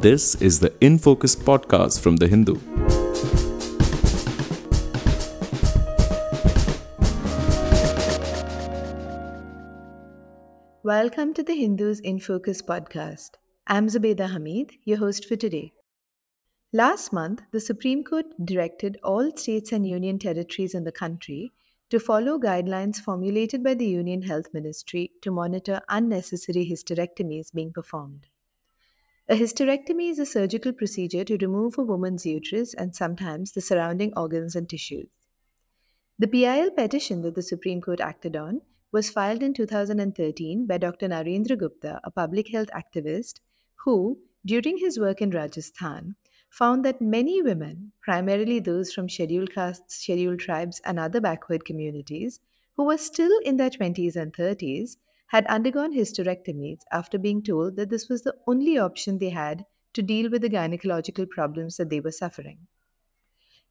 This is the In Focus podcast from The Hindu. Welcome to the Hindu's in Focus podcast. I'm Zubeda Hamid, your host for today. Last month, the Supreme Court directed all states and union territories in the country to follow guidelines formulated by the Union Health Ministry to monitor unnecessary hysterectomies being performed. A hysterectomy is a surgical procedure to remove a woman's uterus and sometimes the surrounding organs and tissues. The PIL petition that the Supreme Court acted on was filed in 2013 by Dr. Narendra Gupta, a public health activist who, during his work in Rajasthan, found that many women, primarily those from scheduled castes, scheduled tribes, and other backward communities, who were still in their 20s and 30s, had undergone hysterectomies after being told that this was the only option they had to deal with the gynecological problems that they were suffering.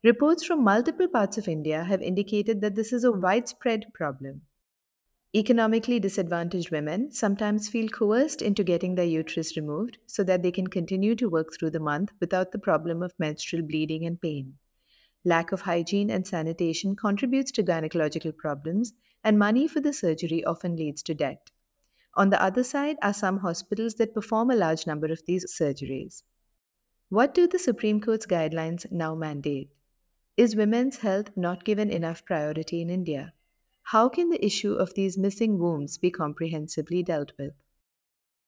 Reports from multiple parts of India have indicated that this is a widespread problem. Economically disadvantaged women sometimes feel coerced into getting their uterus removed so that they can continue to work through the month without the problem of menstrual bleeding and pain. Lack of hygiene and sanitation contributes to gynecological problems, and money for the surgery often leads to debt. On the other side are some hospitals that perform a large number of these surgeries. What do the Supreme Court's guidelines now mandate? Is women's health not given enough priority in India? How can the issue of these missing wombs be comprehensively dealt with?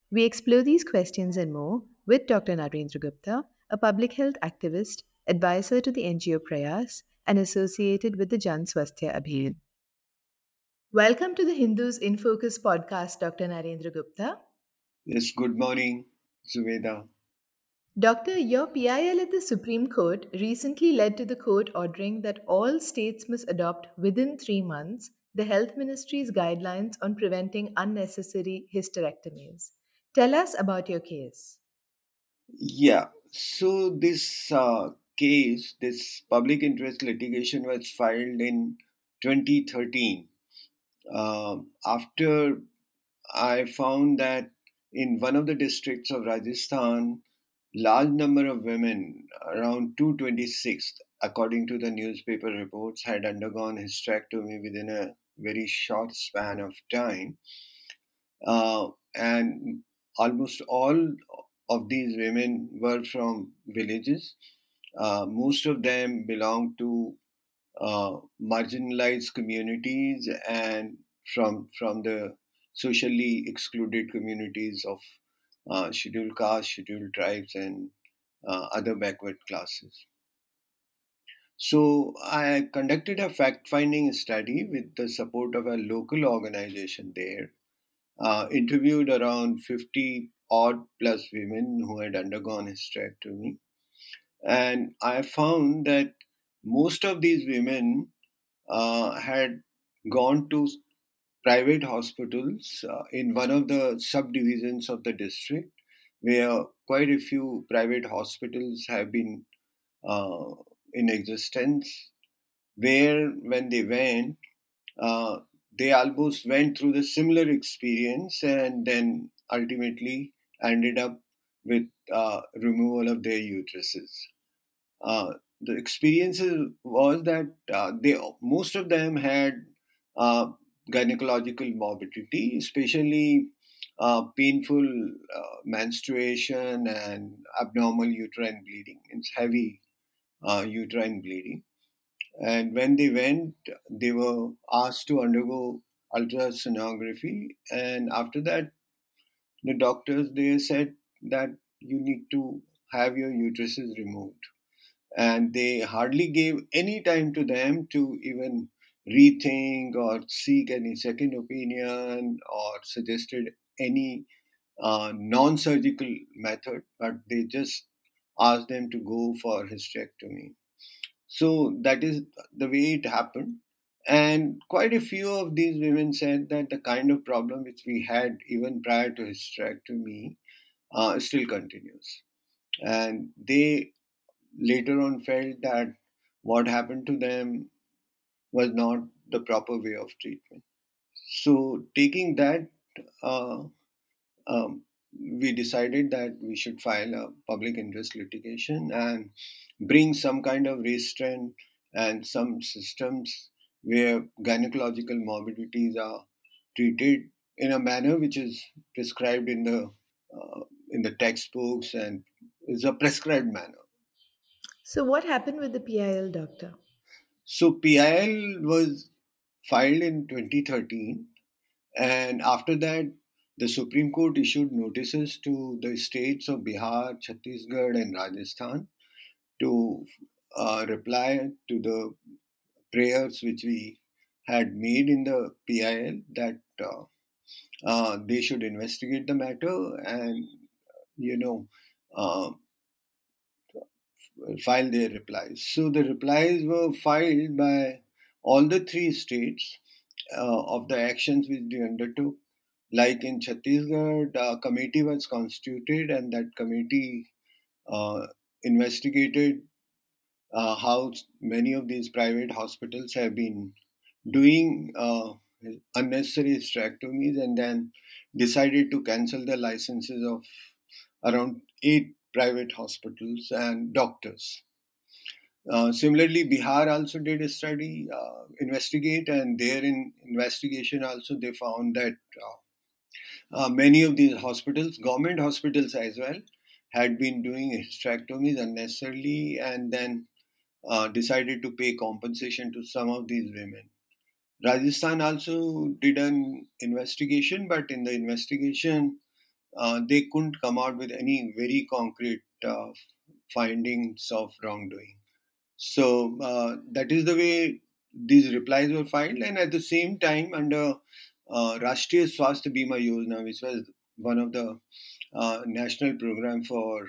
We explore these questions and more with Dr. Narendra Gupta, a public health activist, advisor to the NGO Prayas, and associated with the Jan Swasthya Abhiyan. Welcome to the Hindu's in Focus podcast, Dr. Narendra Gupta. Yes, good morning, Zubeda. Doctor, your PIL at the Supreme Court recently led to the court ordering that all states must adopt within three months the Health Ministry's guidelines on preventing unnecessary hysterectomies. Tell us about your case. Yeah, so this uh, case, this public interest litigation was filed in 2013 uh, after I found that in one of the districts of Rajasthan, large number of women, around 226, according to the newspaper reports, had undergone hysterectomy within a very short span of time. Uh, and almost all of these women were from villages. Uh, most of them belonged to uh, marginalized communities and from from the socially excluded communities of uh, scheduled castes, scheduled tribes, and uh, other backward classes. So I conducted a fact-finding study with the support of a local organization there. Uh, interviewed around 50 odd plus women who had undergone hysterectomy. And I found that most of these women uh, had gone to private hospitals uh, in one of the subdivisions of the district, where quite a few private hospitals have been uh, in existence where when they went uh, they almost went through the similar experience and then ultimately ended up with uh, removal of their uteruses. Uh, the experiences was that uh, they most of them had uh, gynecological morbidity especially uh, painful menstruation and abnormal uterine bleeding it's heavy uh, uterine bleeding. And when they went, they were asked to undergo ultrasonography. And after that, the doctors they said that you need to have your uteruses removed. And they hardly gave any time to them to even rethink or seek any second opinion or suggested any uh, non surgical method, but they just asked them to go for hysterectomy. So that is the way it happened. And quite a few of these women said that the kind of problem which we had even prior to hysterectomy uh, still continues. And they later on felt that what happened to them was not the proper way of treatment. So, taking that uh, um, we decided that we should file a public interest litigation and bring some kind of restraint and some systems where gynecological morbidities are treated in a manner which is prescribed in the uh, in the textbooks and is a prescribed manner. So, what happened with the PIL, doctor? So, PIL was filed in 2013, and after that, the Supreme Court issued notices to the states of Bihar, Chhattisgarh, and Rajasthan to uh, reply to the prayers which we had made in the PIL that uh, uh, they should investigate the matter and, you know, uh, file their replies. So the replies were filed by all the three states uh, of the actions which they undertook. Like in Chhattisgarh, a committee was constituted, and that committee uh, investigated uh, how many of these private hospitals have been doing uh, unnecessary hysterectomies and then decided to cancel the licenses of around eight private hospitals and doctors. Uh, similarly, Bihar also did a study, uh, investigate, and there in investigation also they found that uh, uh many of these hospitals, government hospitals as well, had been doing hysterectomies unnecessarily and then uh, decided to pay compensation to some of these women. Rajasthan also did an investigation, but in the investigation, uh, they couldn't come out with any very concrete uh, findings of wrongdoing. So uh, that is the way these replies were filed, and at the same time, under uh, Rashtriya Swasthya Bima Yojana, which was one of the uh, national program for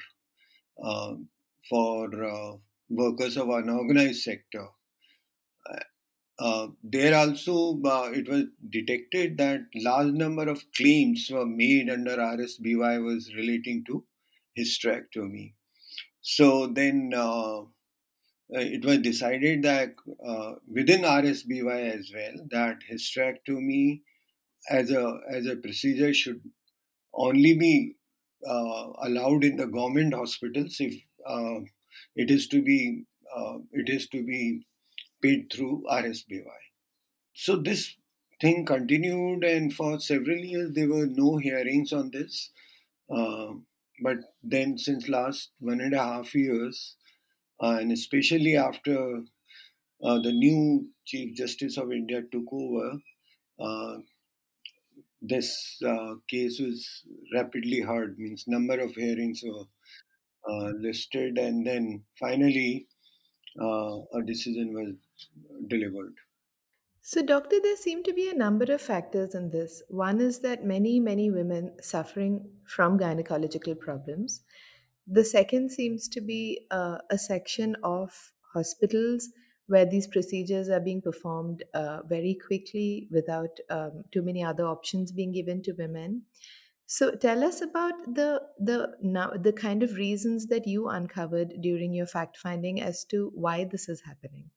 for workers of unorganized sector. Uh, there also uh, it was detected that large number of claims were made under RSBY was relating to hysterectomy. So then uh, it was decided that uh, within RSBY as well that hysterectomy as a as a procedure should only be uh, allowed in the government hospitals if uh, it is to be it is to be paid through RSBY. So this thing continued, and for several years there were no hearings on this. Uh, but then, since last one and a half years, uh, and especially after uh, the new Chief Justice of India took over, uh, this uh, case was rapidly heard. Means number of hearings were uh, listed, and then finally a decision was delivered. So, doctor, there seem to be a number of factors in this. One is that many, many women suffering from gynecological problems. The second seems to be uh, a section of hospitals where these procedures are being performed uh, very quickly without um, too many other options being given to women. So tell us about the the now the kind of reasons that you uncovered during your fact finding as to why this is happening.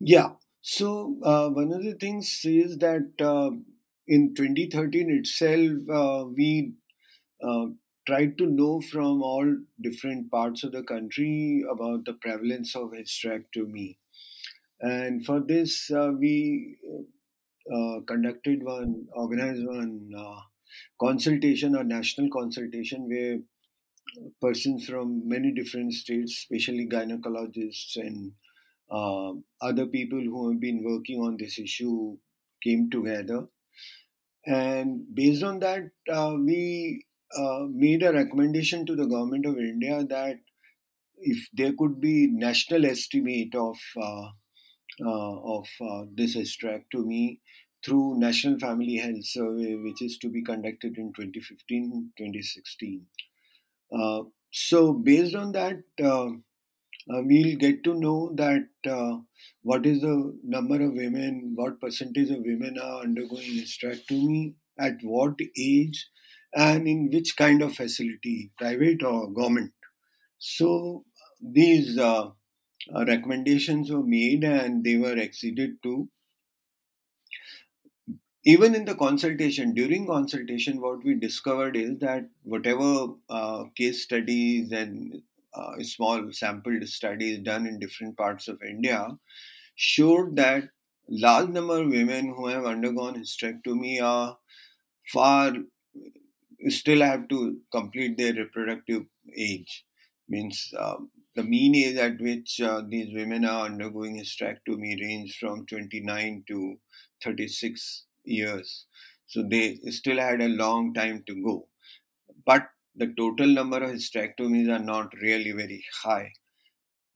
Yeah. So uh, one of the things is that uh, in 2013 itself, uh, we uh, tried to know from all different parts of the country about the prevalence of hysterectomy. And for this, uh, we uh, conducted one, organized one consultation or national consultation where persons from many different states, especially gynecologists and uh, other people who have been working on this issue came together. And based on that, uh, we uh, made a recommendation to the government of India that if there could be national estimate of uh, uh, of uh, this hysterectomy through National Family Health Survey, which is to be conducted in 2015-2016. so based on that, uh, we'll get to know that uh, what is the number of women, what percentage of women are undergoing hysterectomy, at what age, and in which kind of facility, private or government. So these uh, uh recommendations were made and they were acceded to. even in the consultation, during consultation, what we discovered is that whatever uh, case studies and uh, small sampled studies done in different parts of India showed that large number of women who have undergone hysterectomy are far still have to complete their reproductive age. Means um, the mean age at which uh, these women are undergoing hysterectomy range from 29 to 36 years. So they still had a long time to go. But the total number of hysterectomies are not really very high.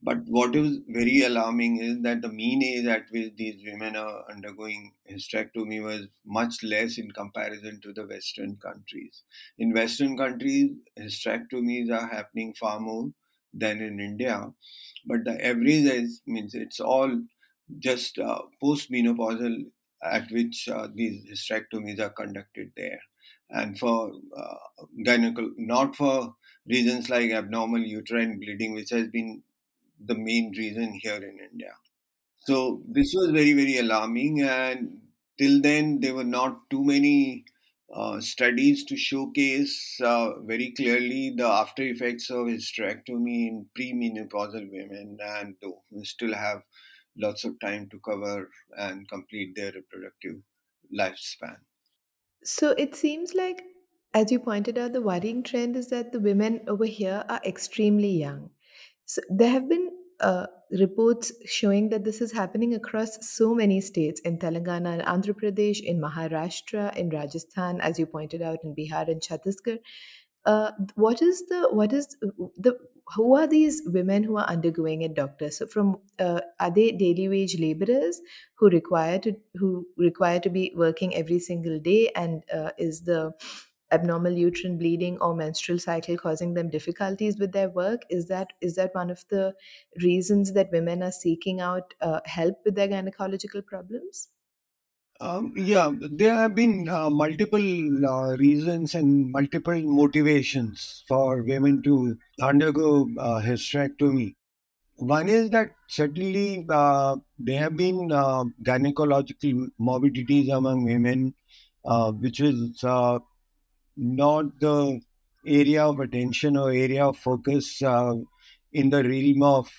But what is very alarming is that the mean age at which these women are undergoing hysterectomy was much less in comparison to the Western countries. In Western countries, hysterectomies are happening far more than in India, but the average is means it's all just uh, postmenopausal at which uh, these hysterectomies are conducted there, and for uh, not for reasons like abnormal uterine bleeding, which has been the main reason here in India. So this was very, very alarming. And till then, there were not too many uh, studies to showcase uh, very clearly the after effects of hysterectomy in premenopausal women. And we still have lots of time to cover and complete their reproductive lifespan. So it seems like, as you pointed out, the worrying trend is that the women over here are extremely young. So there have been uh, reports showing that this is happening across so many states in Telangana and Andhra Pradesh, in Maharashtra, in Rajasthan, as you pointed out, in Bihar and Chhattisgarh. Uh, what is the what is the who are these women who are undergoing it, doctor? So from uh, are they daily wage laborers who require to who require to be working every single day, and uh, is the abnormal uterine bleeding or menstrual cycle causing them difficulties with their work? Is that is that one of the reasons that women are seeking out uh, help with their gynecological problems um, yeah, there have been uh, multiple uh, reasons and multiple motivations for women to undergo uh, hysterectomy. One is that certainly uh, there have been uh, gynecological morbidities among women, uh, which is not the area of attention or area of focus in the realm of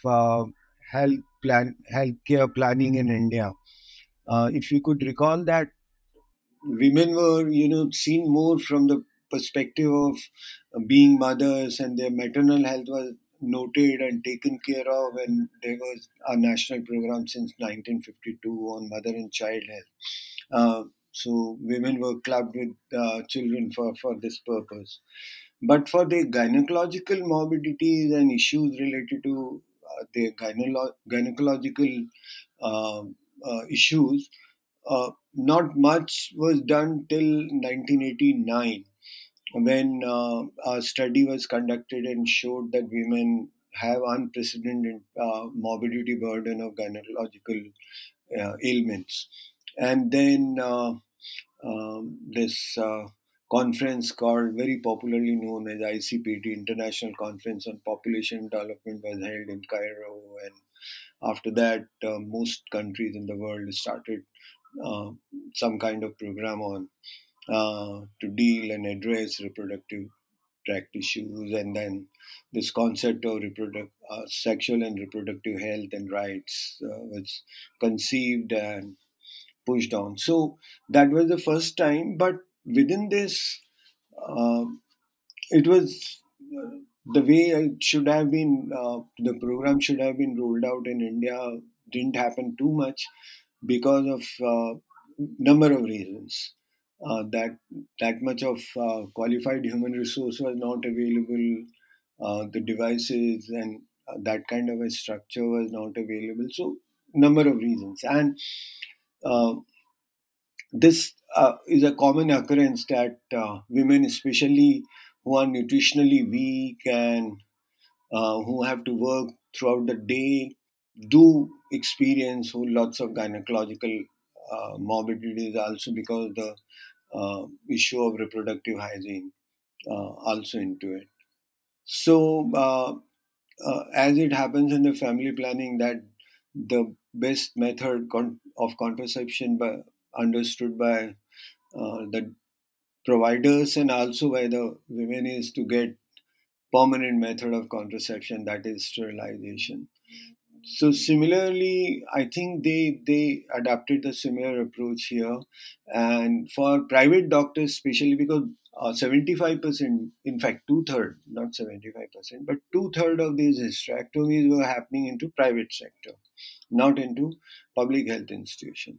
health plan healthcare planning in India. Uh, if you could recall that women were, you know, seen more from the perspective of being mothers, and their maternal health was noted and taken care of, and there was a national program since 1952 on mother and child health. Uh, so women were clubbed with uh, children for, for this purpose. But for the gynecological morbidities and issues related to uh, their gynelo- gynecological uh, uh issues, uh, not much was done till 1989 when uh, a study was conducted and showed that women have unprecedented morbidity burden of gynecological ailments. And then uh, this uh, conference called very popularly known as ICPD International Conference on Population Development was held in Cairo and after that uh, most countries in the world started uh, some kind of program on uh, to deal and address reproductive tract issues and then this concept of uh, sexual and reproductive health and rights uh, was conceived and pushed on. So that was the first time, but within this, uh, it was the way it should have been. Uh, the program should have been rolled out in India. Didn't happen too much because of uh, number of reasons. Uh, that that much of uh, qualified human resource was not available. the devices and that kind of a structure was not available. So number of reasons and uh, this uh, is a common occurrence that uh, women, especially who are nutritionally weak and uh, who have to work throughout the day, do experience lots of gynecological uh, morbidities also because the uh, issue of reproductive hygiene also into it. So, as it happens in the family planning, that the best method of contraception by, understood by uh, the providers and also by the women is to get permanent method of contraception that is sterilization. So similarly i think they they adapted the similar approach here. And for private doctors especially because uh, 75% in fact two-third not 75% but two-third of these hysterectomies were happening into private sector not into public health institution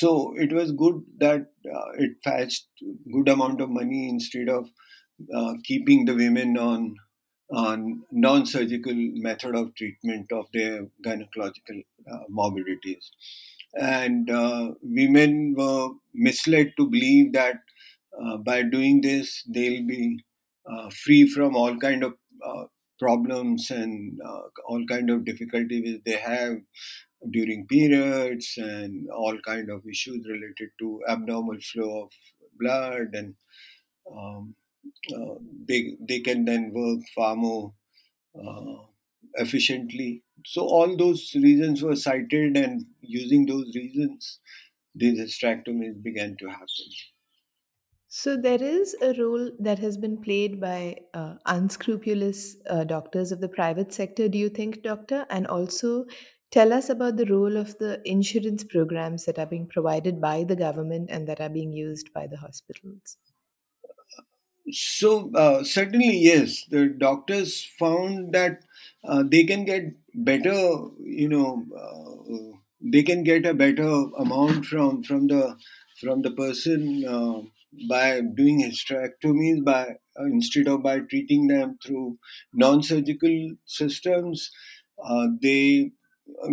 so it was good that uh, it fetched good amount of money instead of uh, keeping the women on on non-surgical method of treatment of their gynecological uh, morbidities. And uh, women were misled to believe that uh, by doing this they'll be uh, free from all kind of problems and uh, all kind of difficulties they have during periods and all kind of issues related to abnormal flow of blood and um, uh, they they can then work far more uh, efficiently. So all those reasons were cited, and using those reasons, these hysterectomies began to happen. So there is a role that has been played by uh, unscrupulous uh, doctors of the private sector, do you think, doctor? And also tell us about the role of the insurance programs that are being provided by the government and that are being used by the hospitals. So uh, certainly yes, the doctors found that uh, they can get better, you know, uh, they can get a better amount from from the from the person uh, by doing hysterectomies by uh, instead of by treating them through non-surgical systems. Uh, they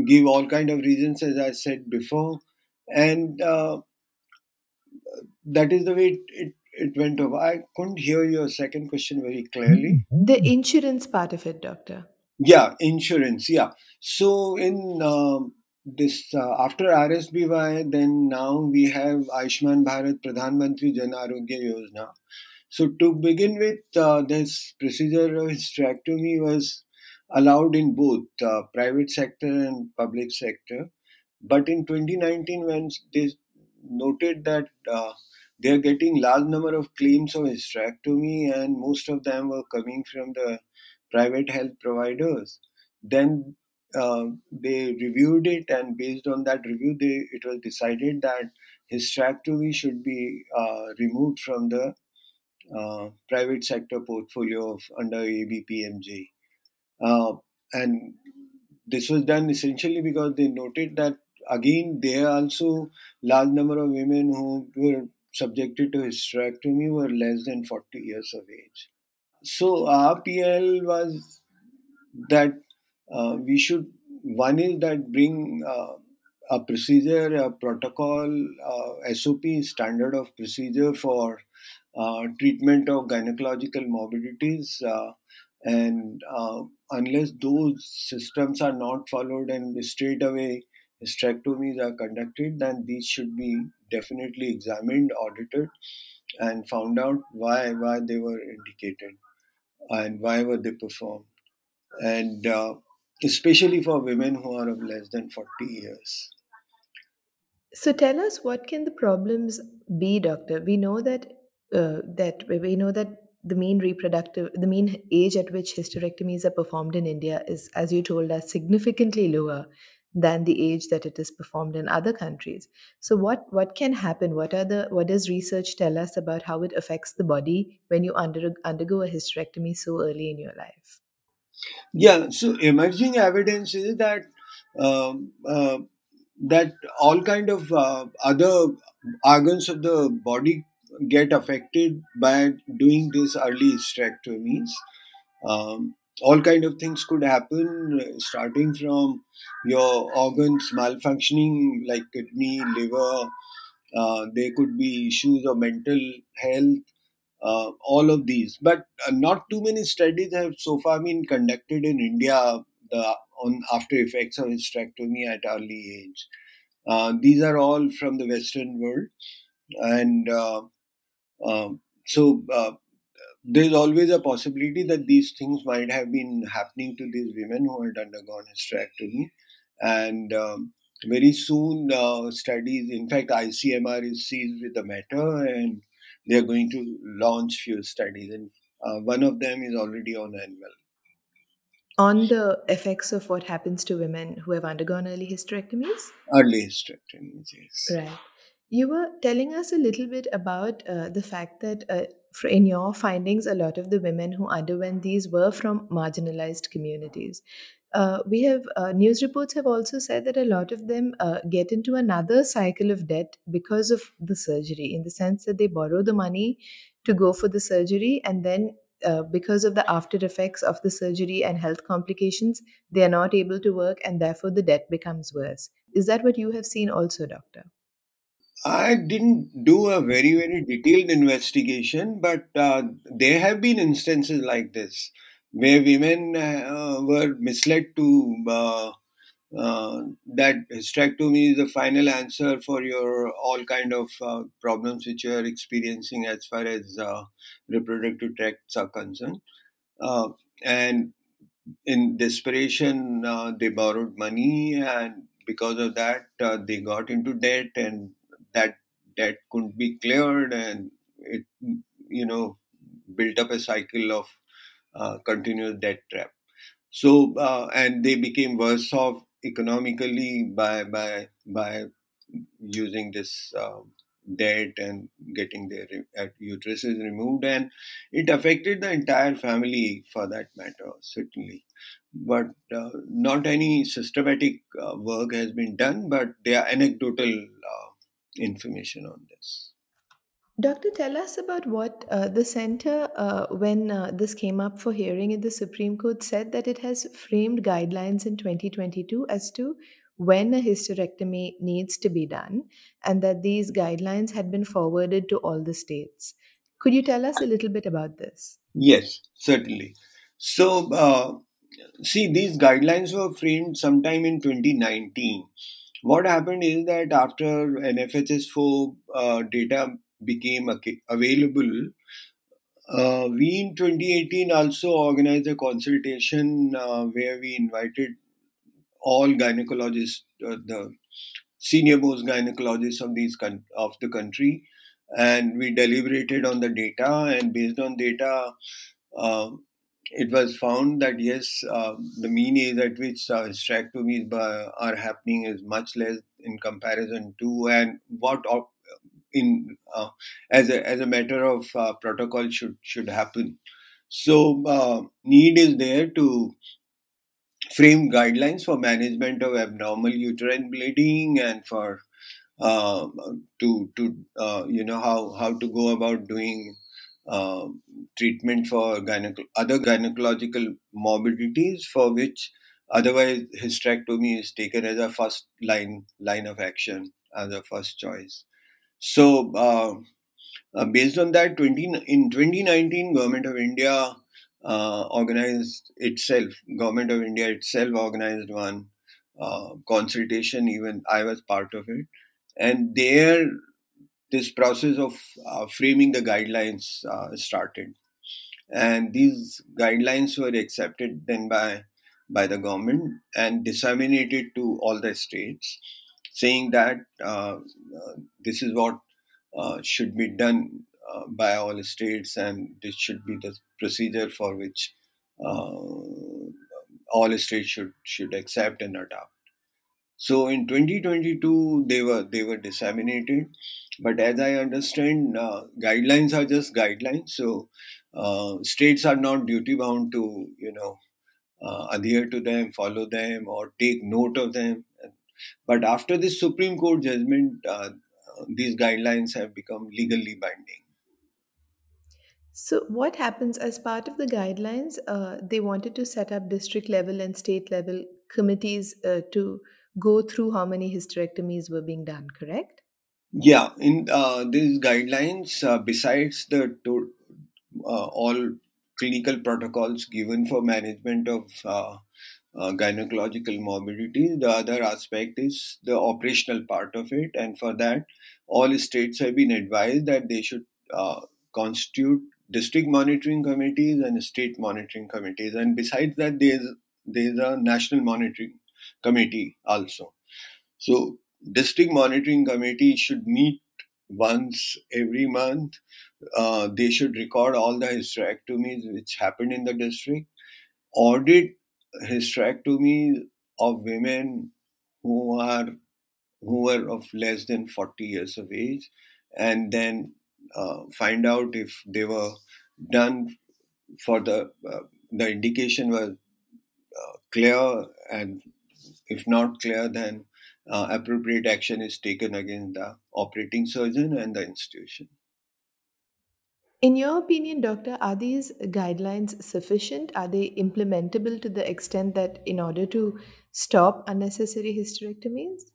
give all kind of reasons, as I said before, and that is the way it, it it went over. I couldn't hear your second question very clearly. The insurance part of it, doctor. Yeah, insurance. Yeah. So in um, this uh, after RSBY, then now we have Ayushman Bharat Pradhan Mantri Jan Arogya Yojana. So to begin with, uh, this procedure of hysterectomy was allowed in both uh, private sector and public sector. But in 2019, when they noted that uh, they are getting large number of claims of hysterectomy and most of them were coming from the private health providers then uh, they reviewed it and based on that review they it was decided that hysterectomy should be uh, removed from the uh, private sector portfolio of under ABPMJ. Uh, and this was done essentially because they noted that again there are also large number of women who were subjected to hysterectomy were less than 40 years of age. So RPL was that uh, we should, one is that bring uh, a procedure, a protocol, uh, SOP, standard of procedure for uh, treatment of gynecological morbidities. Uh, and uh, unless those systems are not followed and straight away hysterectomies are conducted, then these should be definitely examined, audited, and found out why why they were indicated and why were they performed, and especially for women who are of less than forty years. So tell us what can the problems be, doctor? We know that uh, that we know that the mean reproductive the mean age at which hysterectomies are performed in India is, as you told us, significantly lower than the age that it is performed in other countries. So what what can happen? What are the what does research tell us about how it affects the body when you under, undergo a hysterectomy so early in your life? Yeah, so emerging evidence is that um, uh, that all kind of uh, other organs of the body get affected by doing this early hysterectomies. Um, all kind of things could happen, starting from your organs malfunctioning like kidney, liver. Uh, there could be issues of mental health, uh, all of these. But uh, not too many studies have so far been conducted in India the, on after effects of hysterectomy at early age. Uh, these are all from the Western world, and uh, um, so uh, there's always a possibility that these things might have been happening to these women who had undergone hysterectomy, and um, very soon uh, studies, in fact, ICMR is seized with the matter and they are going to launch few studies. And uh, one of them is already on annual. On the effects of what happens to women who have undergone early hysterectomies? Early hysterectomies, yes. Right. You were telling us a little bit about uh, the fact that uh, for- in your findings, a lot of the women who underwent these were from marginalized communities. Uh, we have uh, news reports have also said that a lot of them uh, get into another cycle of debt because of the surgery, in the sense that they borrow the money to go for the surgery, and then uh, because of the after effects of the surgery and health complications, they are not able to work, and therefore the debt becomes worse. Is that what you have seen also, doctor? I didn't do a very, very detailed investigation, but uh, there have been instances like this where women uh, were misled to uh, uh, that hysterectomy is the final answer for your all kind of uh, problems which you are experiencing as far as uh, reproductive tracts are concerned. Uh, and in desperation, they borrowed money, and because of that, they got into debt, and that debt couldn't be cleared, and it, you know, built up a cycle of uh, continuous debt trap. So, uh, and they became worse off economically by by by using this uh, debt and getting their uh, uteruses removed, and it affected the entire family for that matter, certainly. But uh, not any systematic uh, work has been done, but there are anecdotal uh, information on this. Doctor, tell us about what uh, the center, uh, when uh, this came up for hearing in the Supreme Court, said that it has framed guidelines in 2022 as to when a hysterectomy needs to be done, and that these guidelines had been forwarded to all the states. Could you tell us a little bit about this? Yes, certainly. So, uh, see, these guidelines were framed sometime in 2019. What happened is that after NFHS4 uh, data became available, uh, we in 2018 also organized a consultation uh, where we invited all gynecologists, uh, the senior most gynecologists of these con- of the country, and we deliberated on the data. And based on data, uh, it was found that yes, uh, the mean age at which uh, hysterectomies are happening is much less in comparison to and what op- in uh, as a as a matter of uh, protocol should should happen. So uh, need is there to frame guidelines for management of abnormal uterine bleeding and for uh, to to uh, you know how how to go about doing uh, treatment for gyneco- other gynecological morbidities for which otherwise hysterectomy is taken as a first line line of action as a first choice. So uh, uh, based on that, 20, in 2019, Government of India uh, organized itself. Government of India itself organized one uh, consultation. Even I was part of it, and there this process of uh, framing the guidelines uh, started, and these guidelines were accepted then by by the government and disseminated to all the states, saying that uh, uh, this is what uh, should be done uh, by all states, and this should be the procedure for which all states should should accept and adopt. So in 2022, they were they were disseminated, but as I understand, uh, guidelines are just guidelines. So uh, states are not duty bound to you know uh, adhere to them, follow them, or take note of them. But after this Supreme Court judgment, uh, these guidelines have become legally binding. So, what happens as part of the guidelines? Uh, they wanted to set up district level and state level committees uh, to go through how many hysterectomies were being done, correct? Yeah, in uh, these guidelines, uh, besides the to, uh, all clinical protocols given for management of uh, gynecological morbidity, the other aspect is the operational part of it, and for that, all states have been advised that they should uh, constitute district monitoring committees and state monitoring committees, and besides that, there's there's a national monitoring committee also. So, district monitoring committee should meet once every month. Uh, they should record all the hysterectomies which happened in the district, audit hysterectomies of women who are who were of less than 40 years of age, and then uh, find out if they were done for the uh, the indication was uh, clear and if not clear then uh, appropriate action is taken against the operating surgeon and the institution In your opinion, Doctor, are these guidelines sufficient? Are they implementable to the extent that in order to stop unnecessary hysterectomies?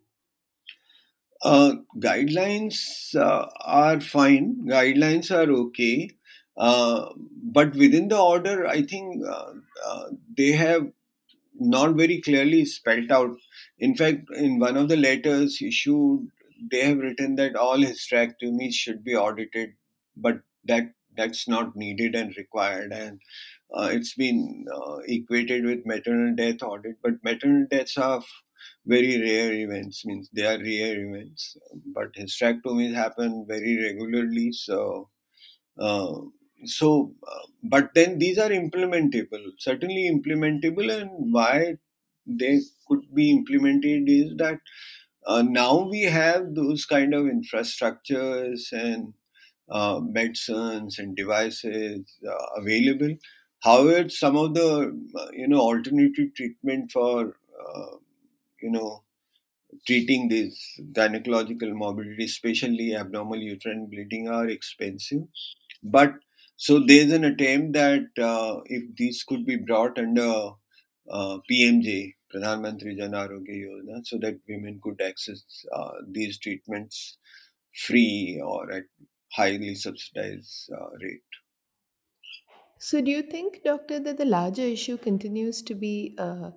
uh, guidelines uh, are fine guidelines are okay uh, but within the order i think uh, uh, they have not very clearly spelled out. In fact, in one of the letters issued, they have written that all hysterectomies should be audited, but that that's not needed and required. And uh, it's been uh, equated with maternal death audit, but maternal deaths are very rare events. Means they are rare events, but hysterectomies happen very regularly. So. Uh, so but then these are implementable certainly implementable and why they could be implemented is that uh, now we have those kind of infrastructures and uh, medicines and devices uh, available. However some of the uh, you know alternative treatment for you know treating these gynecological morbidity especially abnormal uterine bleeding are expensive. But so there's an attempt that uh, if these could be brought under uh, PMJ, Pradhan Mantri Jan Arogya Yojana, so that women could access uh, these treatments free or at highly subsidized uh, rate. So, do you think, Doctor, that the larger issue continues to be uh,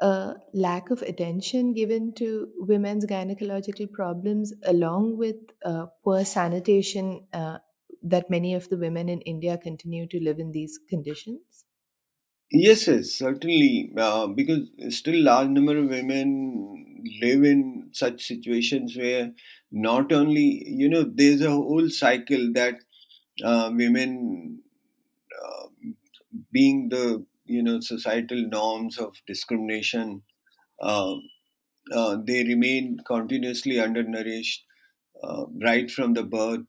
a lack of attention given to women's gynecological problems, along with uh, poor sanitation uh, that many of the women in India continue to live in these conditions? Yes, yes, certainly, uh, because still large number of women live in such situations where not only you know there's a whole cycle that uh, women uh, being the you know societal norms of discrimination uh, uh, they remain continuously undernourished uh, right from the birth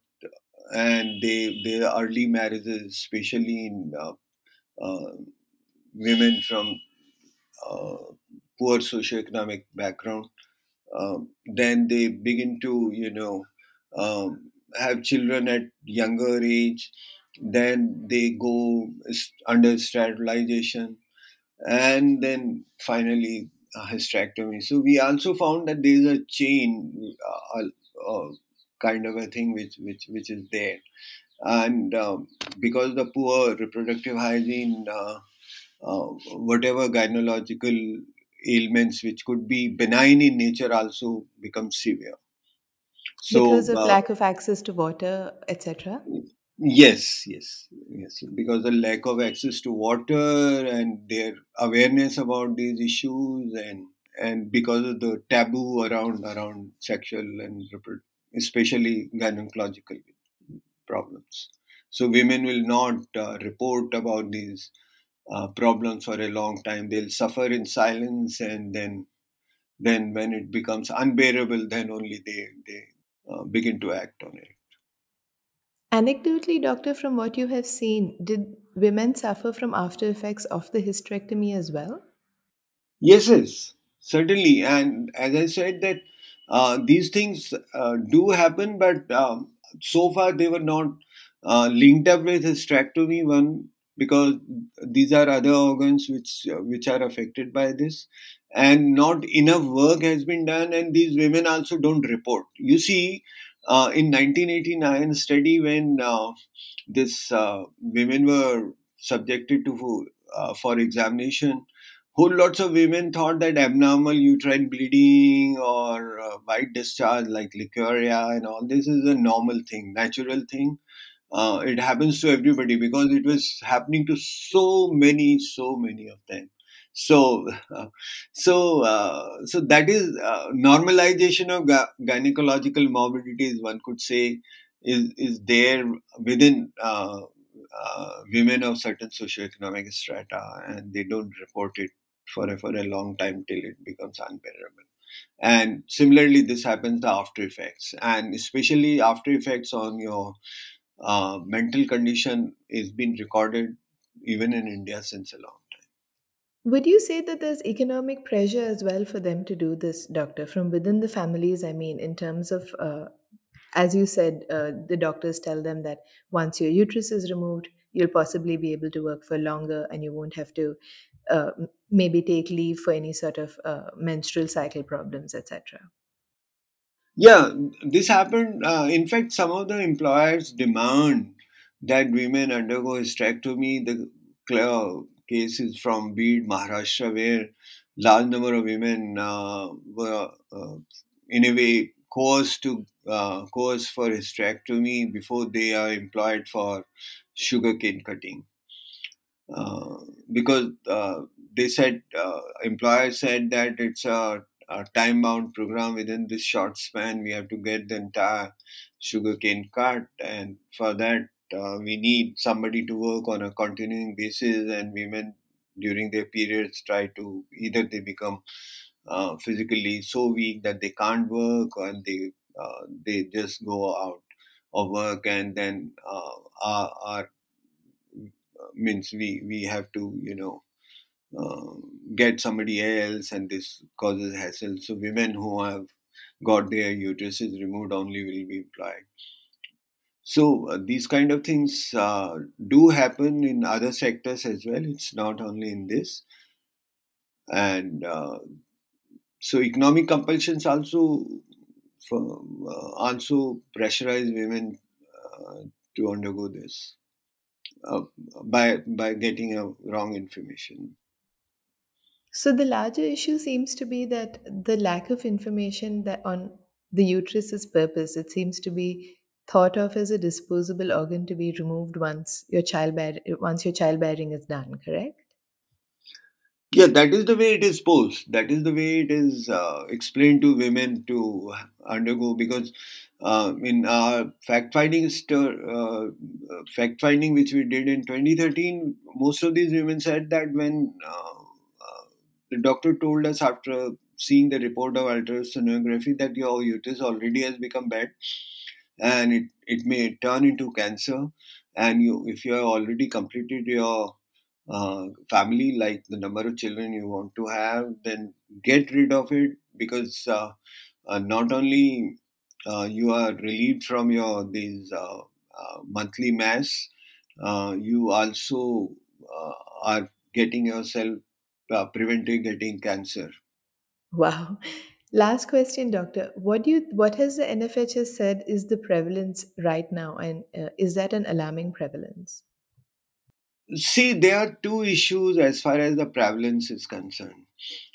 and they their early marriages especially in uh, uh, women from poor socioeconomic background um, then they begin to you know um, have children at younger age then they go under sterilization and then finally a hysterectomy. So we also found that there is a chain uh, uh, kind of a thing which which which is there. And um, because the poor reproductive hygiene uh, uh, whatever gynecological ailments which could be benign in nature also become severe. So Because of uh, lack of access to water, etc. yes, yes, yes, because the lack of access to water and their awareness about these issues and and because of the taboo around around sexual and especially gynecological problems. So women will not uh, report about these uh, problems for a long time. They'll suffer in silence, and then then when it becomes unbearable, then only they they uh, begin to act on it. Anecdotally, doctor, from what you have seen, did women suffer from after effects of the hysterectomy as well? Yes, yes, certainly. And as I said, that uh, these things uh, do happen, but um, so far they were not uh, linked up with hysterectomy. One because these are other organs which uh, which are affected by this, and not enough work has been done, and these women also don't report. You see, uh, in 1989 study when uh, this uh, women were subjected to uh, for examination whole lots of women thought that abnormal uterine bleeding or uh, white discharge like leukorrhea and all this is a normal thing natural thing uh, it happens to everybody because it was happening to so many so many of them. So uh, so uh, so that is uh, normalization of ga- gynecological morbidities one could say is is there within uh, uh, women of certain socioeconomic strata and they don't report it for a, for a long time till it becomes unbearable. And similarly this happens the after effects. And especially after effects on your uh, mental condition is being recorded even in india since a long time. Would you say that there's economic pressure as well for them to do this, doctor, from within the families? I mean, in terms of, uh, as you said, uh, the doctors tell them that once your uterus is removed, you'll possibly be able to work for longer and you won't have to uh, maybe take leave for any sort of uh, menstrual cycle problems, etc. Yeah, this happened. Uh, in fact, some of the employers demand that women undergo hysterectomy. The cases from Beed, Maharashtra, where large number of women uh, were uh, in a way coerced to uh, coerced for hysterectomy before they are employed for sugarcane cutting. Uh, because uh, they said employers said that it's a time bound program within this short span. We have to get the entire sugarcane cut and for that uh, we need somebody to work on a continuing basis and women during their periods try to either they become uh, physically so weak that they can't work and they uh, they just go out of work and then uh, are, are means we we have to you know uh, get somebody else and this causes hassle. So women who have got their uteruses removed only will be employed so uh, these kind of things uh, do happen in other sectors as well. It's not only in this. And uh, so economic compulsions also for, uh, also pressurize women to undergo this by by getting a wrong information So the larger issue seems to be that the lack of information that on the uterus's purpose, it seems to be thought of as a disposable organ to be removed once your childbear once your childbearing is done, correct? Yeah, that is the way it is posed. That is the way it is uh, explained to women to undergo because uh, in our fact finding uh, fact finding which we did in 2013, most of these women said that when uh, the doctor told us after seeing the report of ultrasonography that your uterus already has become bad and it, it may turn into cancer. And you if you have already completed your uh, family, like the number of children you want to have, then get rid of it because uh, uh, not only uh, you are relieved from your these uh, uh, monthly mass, you also are getting yourself uh, preventing getting cancer. Wow. Last question, doctor. What do you what has the NFHS said is the prevalence right now, and uh, is that an alarming prevalence? See, there are two issues as far as the prevalence is concerned.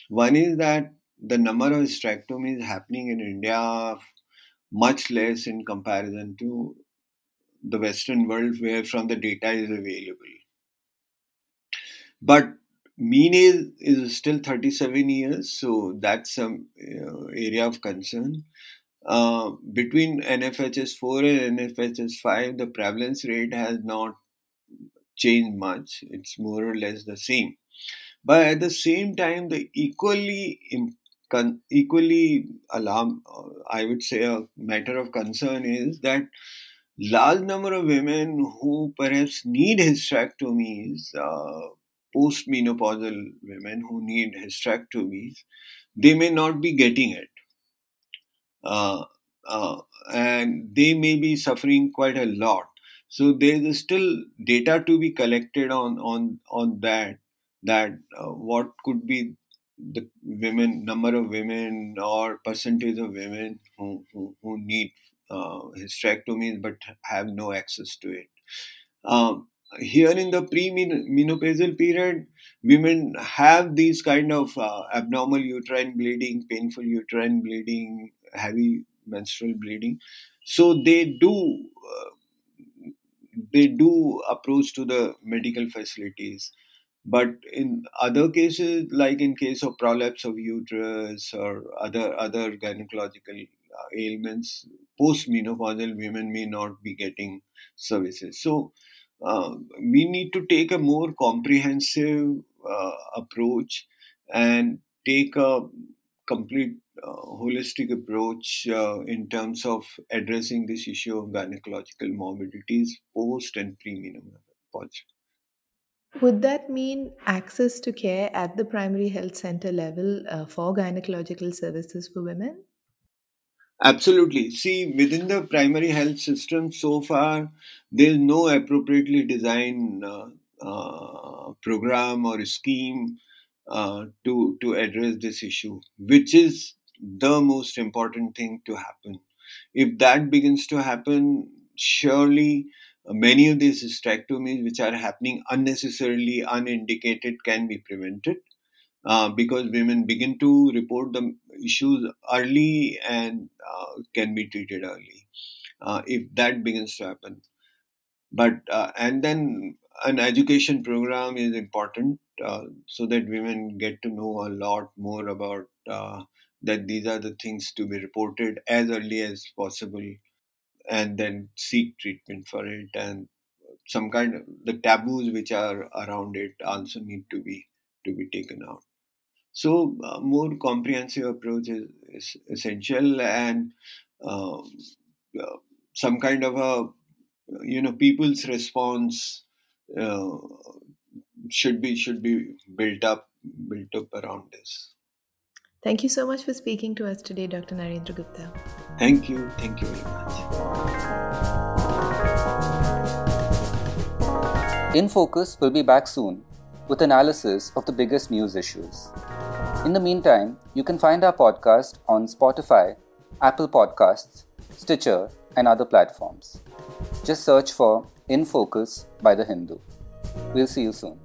One is that the number of hysterectomies happening in India much less in comparison to the Western world, where from the data is available. But mean is still 37 years, so that's some uh, area of concern. Uh, between NFHS 4 and NFHS 5, the prevalence rate has not changed much. It's more or less the same. But at the same time, the equally equally alarm, uh, I would say, a matter of concern is that large number of women who perhaps need hysterectomies, uh, postmenopausal women who need hysterectomies, they may not be getting it. Uh, uh, and they may be suffering quite a lot. So there is still data to be collected on on on that that uh, what could be the women number of women or percentage of women who who, who need uh, hysterectomies but have no access to it. Um, here in the pre-menopausal period, women have these kind of uh, abnormal uterine bleeding, painful uterine bleeding, heavy menstrual bleeding. So they do uh, they do approach to the medical facilities but in other cases like in case of prolapse of uterus or other other gynecological uh, ailments post-menopausal women may not be getting services so uh, we need to take a more comprehensive uh, approach and take a complete uh, holistic approach uh, in terms of addressing this issue of gynecological morbidities post and pre-menopause. Would that mean access to care at the primary health center level uh, for gynecological services for women? Absolutely. See, within the primary health system, so far, there's no appropriately designed uh, uh, program or scheme uh, to to address this issue, which is the most important thing to happen. If that begins to happen, surely uh, many of these hysterectomies, which are happening unnecessarily, unindicated, can be prevented. Uh, because women begin to report the issues early and uh, can be treated early uh, if that begins to happen. But uh, and then an education program is important uh, so that women get to know a lot more about that these are the things to be reported as early as possible and then seek treatment for it and some kind of the taboos which are around it also need to be to be taken out so, uh, more comprehensive approach is, is essential, and um, uh, some kind of a you know people's response uh, should be should be built up built up around this. Thank you so much for speaking to us today, Dr. Narendra Gupta. Thank you, thank you very much. In Focus will be back soon with analysis of the biggest news issues. In the meantime, you can find our podcast on Spotify, Apple Podcasts, Stitcher, and other platforms. Just search for In Focus by The Hindu. We'll see you soon.